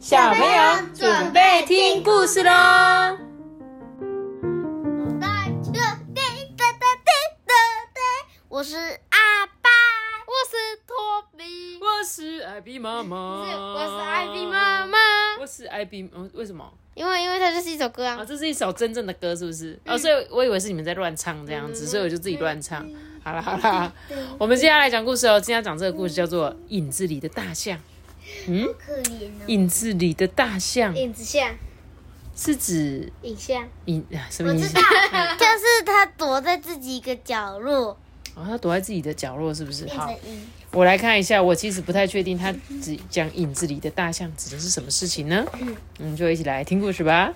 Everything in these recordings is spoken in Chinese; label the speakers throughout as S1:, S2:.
S1: 小朋友准备听故事喽！
S2: 我是阿爸，
S3: 我是托比，
S1: 我是艾比妈妈，
S3: 我是艾比妈妈，
S1: 我是艾比。嗯，为什么？
S3: 因为因为它就是一首歌啊！
S1: 啊，这是一首真正的歌，是不是？哦，所以我以为是你们在乱唱这样子，所以我就自己乱唱。好了好了，我们接下来讲故事哦。今天讲这个故事叫做《影子里的大象》。
S2: 嗯，可怜哦。
S1: 影子里的大象，
S3: 影子象
S1: 是指
S3: 影像
S1: 影啊？什么意思？
S2: 就是他躲在自己一个角落。
S1: 哦，他躲在自己的角落，是不是？好，我来看一下。我其实不太确定，他只讲影子里的大象指的是什么事情呢？嗯，我们就一起来听故事吧。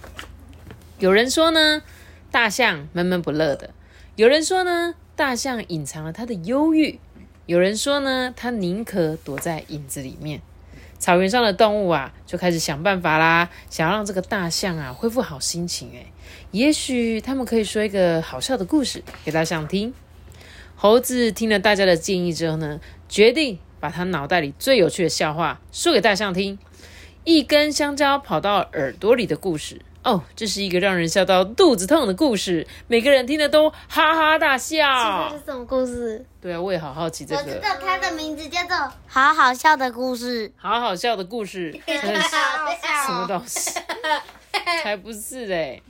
S1: 有人说呢，大象闷闷不乐的；有人说呢，大象隐藏了他的忧郁；有人说呢，他宁可躲在影子里面。草原上的动物啊，就开始想办法啦，想要让这个大象啊恢复好心情。诶，也许他们可以说一个好笑的故事给大象听。猴子听了大家的建议之后呢，决定把他脑袋里最有趣的笑话说给大象听。一根香蕉跑到耳朵里的故事哦，这是一个让人笑到肚子痛的故事，每个人听了都哈哈大笑。
S3: 这是什么故事？
S1: 对啊，我也好好奇这个。我
S2: 知道它的名字叫做《好好笑的故事》。
S1: 好好笑的故事，什么东西？才不是嘞！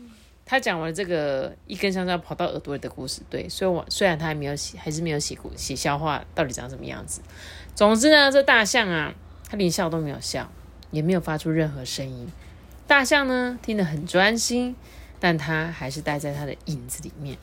S1: 他讲完这个一根香蕉跑到耳朵里的故事，对，虽然我虽然他还没有写，还是没有写过写笑话，到底长什么样子？总之呢，这大象啊，他连笑都没有笑，也没有发出任何声音。大象呢，听得很专心，但它还是待在它的影子里面。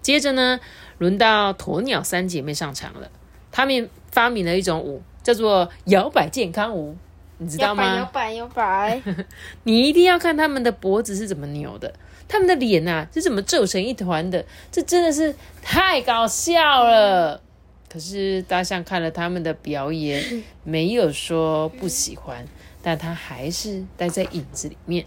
S1: 接着呢，轮到鸵鸟三姐妹上场了，他们发明了一种舞，叫做摇摆健康舞，你知道吗？
S3: 摇摆摇摆，
S1: 你一定要看他们的脖子是怎么扭的。他们的脸呐是怎么皱成一团的？这真的是太搞笑了。可是大象看了他们的表演，没有说不喜欢，但他还是待在影子里面。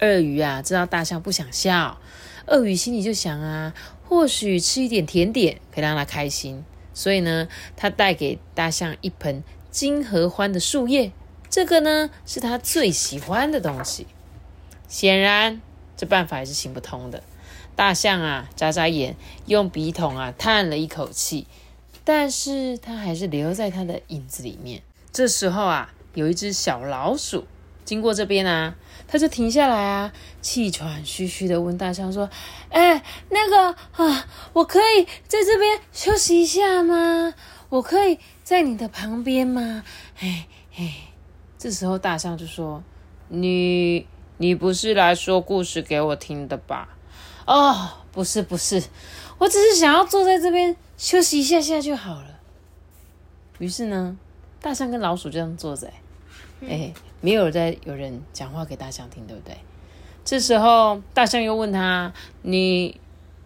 S1: 鳄鱼啊，知道大象不想笑，鳄鱼心里就想啊，或许吃一点甜点可以让它开心。所以呢，他带给大象一盆金合欢的树叶，这个呢是他最喜欢的东西。显然。这办法还是行不通的。大象啊，眨眨眼，用笔筒啊叹了一口气，但是它还是留在它的影子里面。这时候啊，有一只小老鼠经过这边啊，它就停下来啊，气喘吁吁的问大象说：“哎，那个啊，我可以在这边休息一下吗？我可以在你的旁边吗？”哎哎，这时候大象就说：“你。”你不是来说故事给我听的吧？哦，不是不是，我只是想要坐在这边休息一下下就好了。于是呢，大象跟老鼠这样坐着，哎，没有在有人讲话给大象听，对不对？这时候大象又问他：“你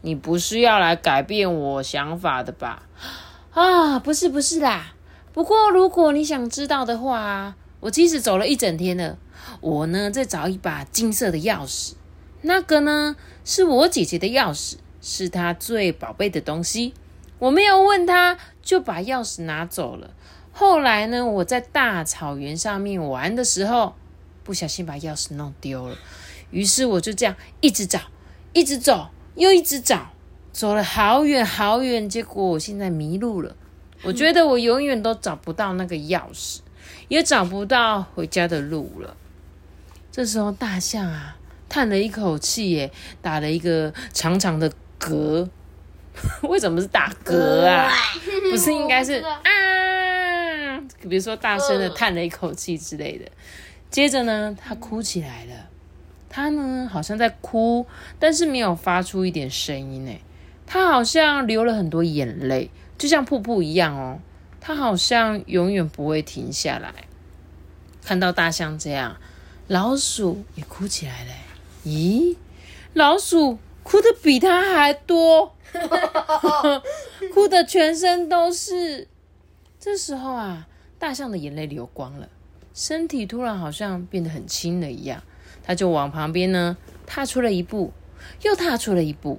S1: 你不是要来改变我想法的吧？”啊，不是不是啦。不过如果你想知道的话，我即使走了一整天了。我呢，在找一把金色的钥匙，那个呢是我姐姐的钥匙，是她最宝贝的东西。我没有问她，就把钥匙拿走了。后来呢，我在大草原上面玩的时候，不小心把钥匙弄丢了。于是我就这样一直找，一直走，又一直找，走了好远好远，结果我现在迷路了。我觉得我永远都找不到那个钥匙，也找不到回家的路了。这时候，大象啊叹了一口气，耶，打了一个长长的嗝。为什么是打嗝啊？不是应该是 啊？比如说，大声的叹了一口气之类的。接着呢，他哭起来了。他呢，好像在哭，但是没有发出一点声音。哎，他好像流了很多眼泪，就像瀑布一样哦。他好像永远不会停下来。看到大象这样。老鼠也哭起来了。咦，老鼠哭的比他还多，哭的全身都是。这时候啊，大象的眼泪流光了，身体突然好像变得很轻了一样。它就往旁边呢踏出了一步，又踏出了一步，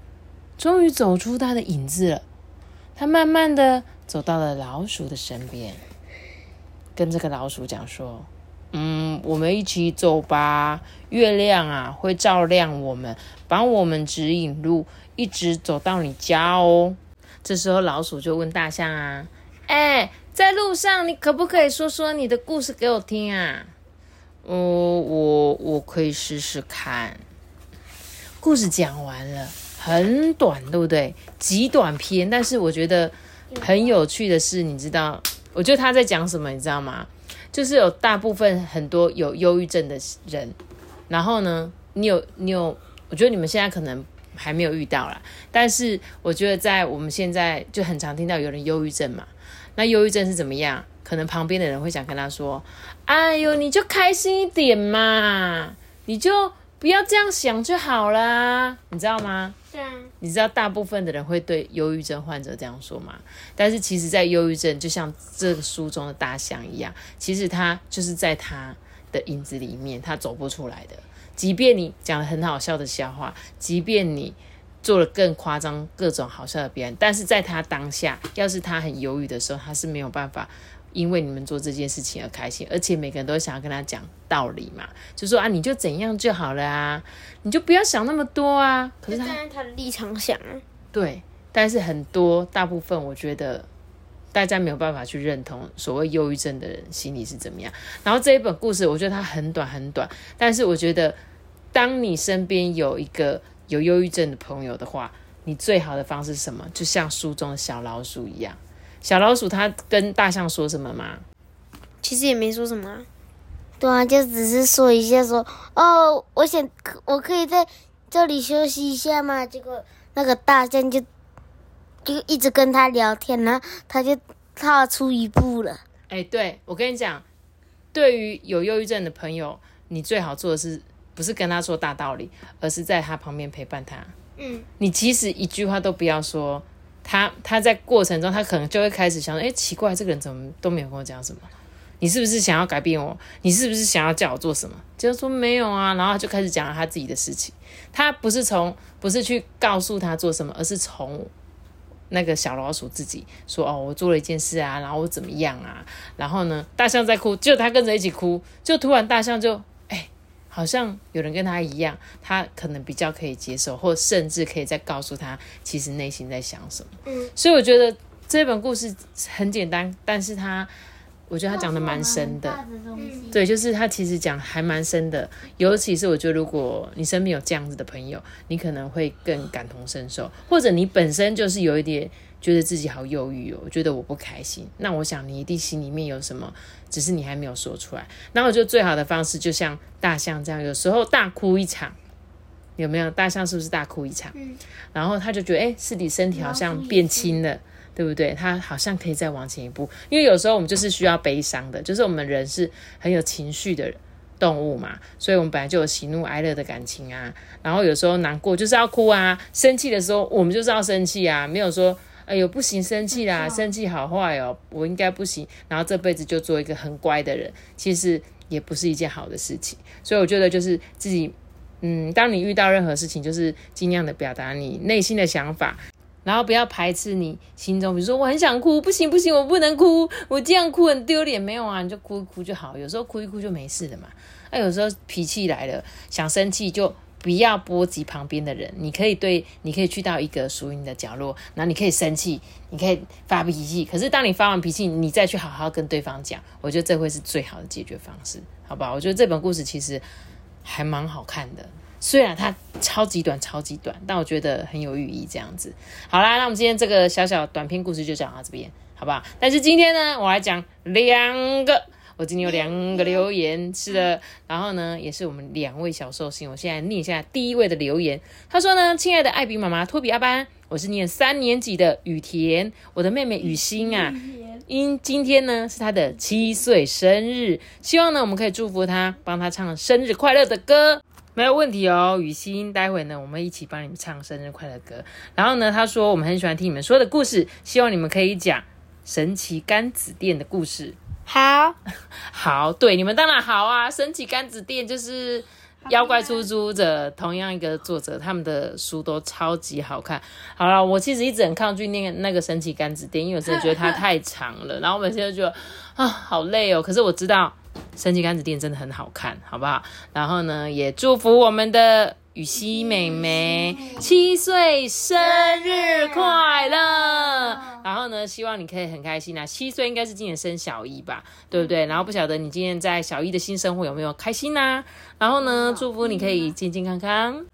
S1: 终于走出它的影子了。它慢慢的走到了老鼠的身边，跟这个老鼠讲说。嗯，我们一起走吧，月亮啊会照亮我们，帮我们指引路，一直走到你家哦。这时候老鼠就问大象啊，哎，在路上你可不可以说说你的故事给我听啊？哦，我我可以试试看。故事讲完了，很短，对不对？极短篇，但是我觉得很有趣的是，你知道，我觉得他在讲什么，你知道吗？就是有大部分很多有忧郁症的人，然后呢，你有你有，我觉得你们现在可能还没有遇到啦，但是我觉得在我们现在就很常听到有人忧郁症嘛。那忧郁症是怎么样？可能旁边的人会想跟他说：“哎呦，你就开心一点嘛，你就不要这样想就好啦，你知道吗？”
S3: 对啊，
S1: 你知道大部分的人会对忧郁症患者这样说吗？但是其实，在忧郁症就像这个书中的大象一样，其实他就是在他的影子里面，他走不出来的。即便你讲了很好笑的笑话，即便你做了更夸张、各种好笑的表演，但是在他当下，要是他很忧郁的时候，他是没有办法因为你们做这件事情而开心，而且每个人都想要跟他讲道理嘛，就说啊，你就怎样就好了啊，你就不要想那么多啊。可是他
S3: 站在他的立场想啊，
S1: 对，但是很多大部分，我觉得大家没有办法去认同所谓忧郁症的人心里是怎么样。然后这一本故事，我觉得它很短很短，但是我觉得当你身边有一个有忧郁症的朋友的话，你最好的方式是什么？就像书中的小老鼠一样，小老鼠它跟大象说什么吗？
S3: 其实也没说什么、啊。
S2: 对啊，就只是说一下说，哦，我想我可以在这里休息一下吗？结果那个大象就就一直跟他聊天，然后他就踏出一步了。
S1: 哎，对我跟你讲，对于有忧郁症的朋友，你最好做的是不是跟他说大道理，而是在他旁边陪伴他。
S3: 嗯，
S1: 你即使一句话都不要说，他他在过程中，他可能就会开始想，哎，奇怪，这个人怎么都没有跟我讲什么？你是不是想要改变我？你是不是想要叫我做什么？就说没有啊，然后他就开始讲他自己的事情。他不是从不是去告诉他做什么，而是从那个小老鼠自己说哦，我做了一件事啊，然后我怎么样啊？然后呢，大象在哭，就他跟着一起哭，就突然大象就，好像有人跟他一样，他可能比较可以接受，或甚至可以再告诉他其实内心在想什么。
S3: 嗯，
S1: 所以我觉得这本故事很简单，但是他我觉得他讲的蛮深的。对，就是他其实讲还蛮深的，尤其是我觉得，如果你身边有这样子的朋友，你可能会更感同身受，或者你本身就是有一点觉得自己好忧郁哦，我觉得我不开心，那我想你一定心里面有什么，只是你还没有说出来。那我觉得最好的方式，就像大象这样，有时候大哭一场，有没有？大象是不是大哭一场？
S3: 嗯
S1: 然后他就觉得，哎、自己身体好像变轻了。对不对？他好像可以再往前一步，因为有时候我们就是需要悲伤的，就是我们人是很有情绪的动物嘛，所以我们本来就有喜怒哀乐的感情啊。然后有时候难过就是要哭啊，生气的时候我们就是要生气啊，没有说哎呦不行生气啦，生气好坏哦，我应该不行，然后这辈子就做一个很乖的人，其实也不是一件好的事情。所以我觉得就是自己，嗯，当你遇到任何事情，就是尽量的表达你内心的想法。然后不要排斥你心中，比如说我很想哭，不行不行，我不能哭，我这样哭很丢脸，没有啊，你就哭一哭就好，有时候哭一哭就没事的嘛。那、有时候脾气来了，想生气就不要波及旁边的人，你可以对，你可以去到一个属于你的角落，然后你可以生气，你可以发脾气，可是当你发完脾气，你再去好好跟对方讲，我觉得这会是最好的解决方式，好不好？我觉得这本故事其实还蛮好看的。虽然它超级短，超级短，但我觉得很有寓意。这样子，好啦，那我们今天这个小小短篇故事就讲到这边，好不好？但是今天呢，我来讲两个，我今天有两个留言，是的，然后呢，也是我们两位小寿星，我现在念一下第一位的留言，他说呢，亲爱的艾比妈妈、托比阿班，我是念三年级的雨田，我的妹妹雨欣啊。因今天呢是她的七岁生日，希望呢我们可以祝福她，帮她唱生日快乐的歌。没有问题哦，雨欣，待会呢，我们一起帮你们唱生日快乐歌。然后呢，他说我们很喜欢听你们说的故事，希望你们可以讲神奇甘子店的故事。
S3: 好，
S1: 好，对，你们当然好啊，神奇甘子店就是妖怪出租者同样一个作者，他们的书都超级好看。好了，我其实一直很抗拒那个那个神奇甘子店，因为我真的觉得它太长了，然后我每次都觉得啊好累哦。可是我知道神奇甘子店真的很好看，好不好？然后呢，也祝福我们的雨熙妹妹七岁生日快乐。然后呢，希望你可以很开心啊！七岁应该是今年升小一吧，对不对？然后不晓得你今天在小一的新生活有没有开心呐、然后呢，祝福你可以健健康康。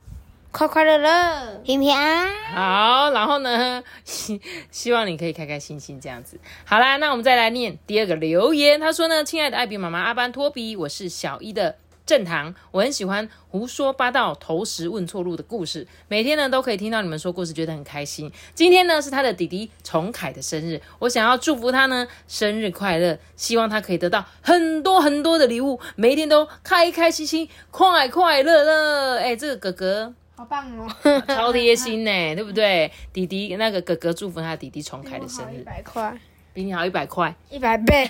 S3: 快快乐乐，
S2: 平平安安。
S1: 好，然后呢，希 希望你可以开开心心这样子。好啦，那我们再来念第二个留言。他说呢，亲爱的艾比妈妈阿班托比，我是小一的正堂，我很喜欢胡说八道、投石问错路的故事，每天呢都可以听到你们说故事，觉得很开心。今天呢是他的弟弟崇凯的生日，我想要祝福他呢生日快乐，希望他可以得到很多很多的礼物，每一天都开开心心、快快乐乐。哎，这个哥哥。
S3: 好棒哦！
S1: 超贴心呢，对不对？弟弟那个哥哥祝福他弟弟重凯的生
S3: 一
S1: 日，
S3: 百块，
S1: 比你好一百块，
S3: 一百倍，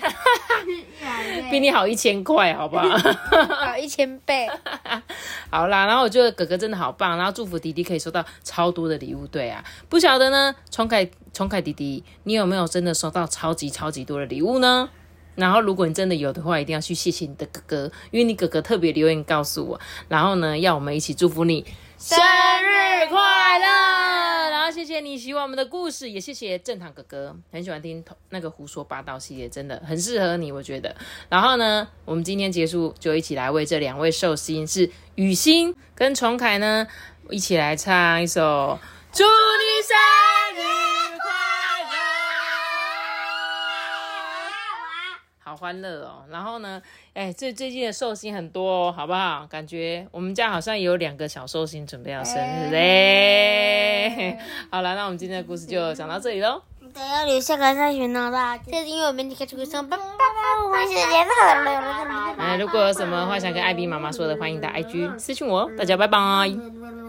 S1: 比你好一千块，好不好？
S3: 好一千倍。
S1: 好啦，然后我觉得哥哥真的好棒，然后祝福弟弟可以收到超多的礼物。对啊，不晓得呢，重凯重凯弟弟，你有没有真的收到超级超级多的礼物呢？然后，如果你真的有的话，一定要去谢谢你的哥哥，因为你哥哥特别留言告诉我，然后呢，要我们一起祝福你生日快乐。谢谢你喜欢我们的故事，也谢谢正堂哥哥，很喜欢听那个胡说八道系列，真的很适合你，我觉得。然后呢，我们今天结束就一起来为这两位寿星是雨欣跟崇凯呢，一起来唱一首《祝你生日好欢乐哦！然后呢，哎，最最近的寿星很多哦，好不好？感觉我们家好像有两个小寿星准备要生日嘞。好了，那我们今天的故事就讲到这里喽。
S2: 等要留下个三旬闹大，
S3: 这是因为我们离开这个上班，爸
S2: 我们时间很了。
S1: 哎，如果有什么话想跟艾比妈妈说的，欢迎到 IG 私信我哦。大家拜拜。
S2: 拜拜。